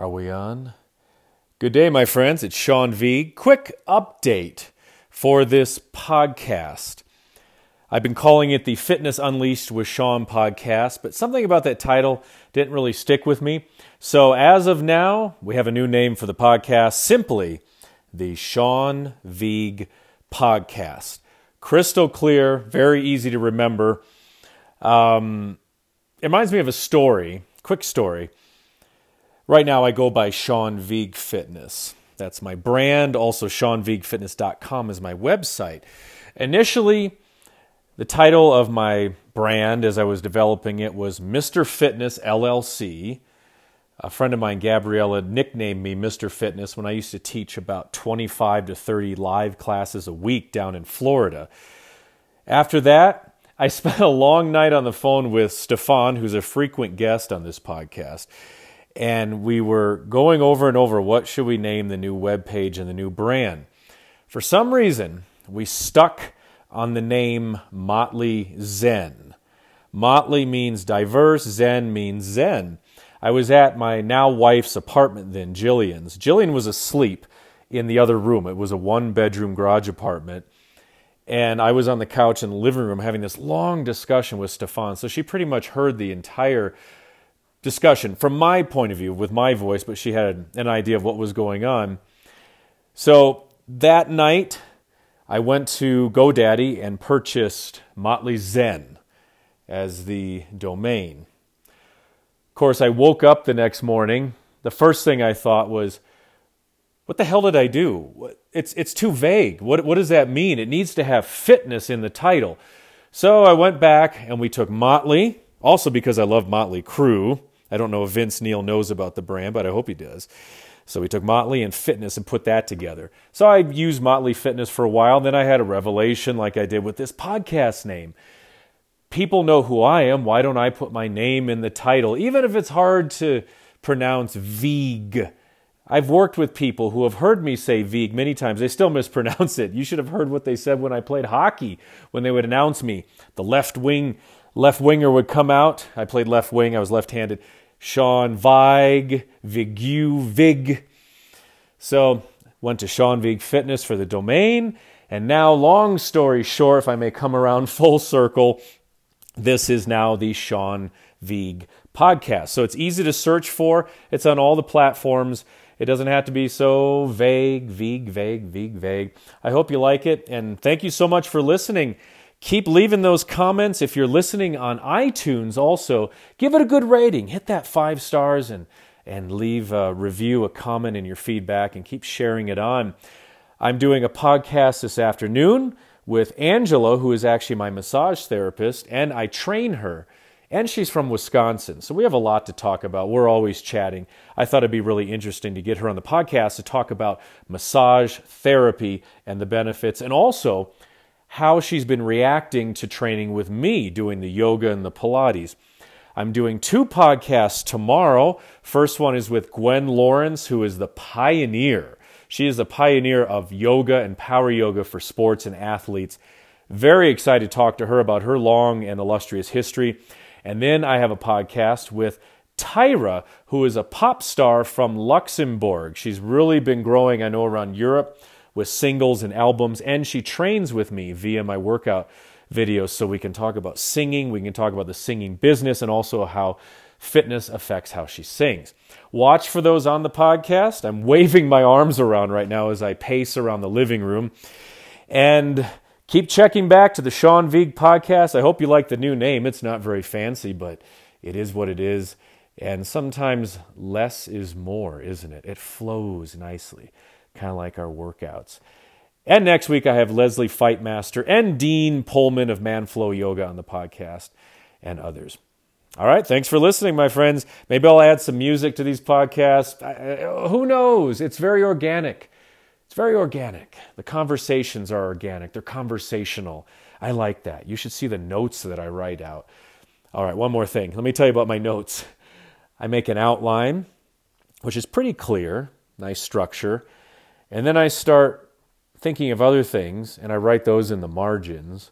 Are we on? Good day, my friends. It's Sean V. Quick update for this podcast. I've been calling it the Fitness Unleashed with Sean podcast, but something about that title didn't really stick with me. So as of now, we have a new name for the podcast simply the Sean Vigue podcast. Crystal clear, very easy to remember. Um, it reminds me of a story, quick story. Right now, I go by Sean Vigue Fitness. That's my brand. Also, SeanVigueFitness.com is my website. Initially, the title of my brand as I was developing it was Mr. Fitness LLC. A friend of mine, Gabriella, nicknamed me Mr. Fitness when I used to teach about 25 to 30 live classes a week down in Florida. After that, I spent a long night on the phone with Stefan, who's a frequent guest on this podcast and we were going over and over what should we name the new web page and the new brand. For some reason, we stuck on the name Motley Zen. Motley means diverse, Zen means Zen. I was at my now wife's apartment then, Jillian's. Jillian was asleep in the other room. It was a one bedroom garage apartment. And I was on the couch in the living room having this long discussion with Stefan. So she pretty much heard the entire discussion from my point of view with my voice, but she had an idea of what was going on. So that night, I went to GoDaddy and purchased Motley Zen as the domain. Of course, I woke up the next morning. The first thing I thought was, what the hell did I do? It's, it's too vague. What, what does that mean? It needs to have fitness in the title. So I went back and we took Motley, also because I love Motley Crue, I don't know if Vince Neil knows about the brand, but I hope he does. So we took Motley and Fitness and put that together. So I used Motley Fitness for a while. Then I had a revelation like I did with this podcast name. People know who I am. Why don't I put my name in the title? Even if it's hard to pronounce Vigue. I've worked with people who have heard me say Vigue many times. They still mispronounce it. You should have heard what they said when I played hockey, when they would announce me. The left wing left winger would come out. I played left wing, I was left handed. Sean Vigue, Vigu, Vig. So went to Sean Vigue Fitness for the domain. And now, long story short, if I may come around full circle, this is now the Sean Vigue podcast. So it's easy to search for. It's on all the platforms. It doesn't have to be so vague, vague, vague, vague, vague. I hope you like it. And thank you so much for listening. Keep leaving those comments. If you're listening on iTunes, also give it a good rating. Hit that five stars and, and leave a review, a comment, and your feedback, and keep sharing it on. I'm doing a podcast this afternoon with Angela, who is actually my massage therapist, and I train her. And she's from Wisconsin. So we have a lot to talk about. We're always chatting. I thought it'd be really interesting to get her on the podcast to talk about massage therapy and the benefits, and also how she's been reacting to training with me doing the yoga and the Pilates. I'm doing two podcasts tomorrow. First one is with Gwen Lawrence, who is the pioneer. She is the pioneer of yoga and power yoga for sports and athletes. Very excited to talk to her about her long and illustrious history. And then I have a podcast with Tyra, who is a pop star from Luxembourg. She's really been growing, I know, around Europe with singles and albums, and she trains with me via my workout videos so we can talk about singing, we can talk about the singing business, and also how fitness affects how she sings. Watch for those on the podcast. I'm waving my arms around right now as I pace around the living room. And keep checking back to the Sean Vigue podcast. I hope you like the new name. It's not very fancy, but it is what it is. And sometimes less is more, isn't it? It flows nicely kind of like our workouts. And next week, I have Leslie Fightmaster and Dean Pohlman of Manflow Yoga on the podcast and others. All right, thanks for listening, my friends. Maybe I'll add some music to these podcasts. I, who knows? It's very organic. It's very organic. The conversations are organic, they're conversational. I like that. You should see the notes that I write out. All right, one more thing. Let me tell you about my notes. I make an outline, which is pretty clear, nice structure. And then I start thinking of other things and I write those in the margins.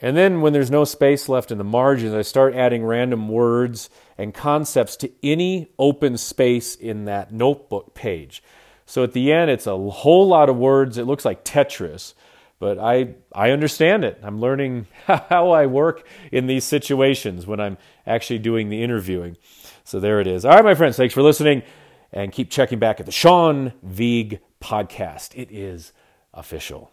And then when there's no space left in the margins, I start adding random words and concepts to any open space in that notebook page. So at the end, it's a whole lot of words. It looks like Tetris, but I, I understand it. I'm learning how I work in these situations when I'm actually doing the interviewing. So there it is. All right, my friends, thanks for listening and keep checking back at the Sean Vigue podcast. It is official.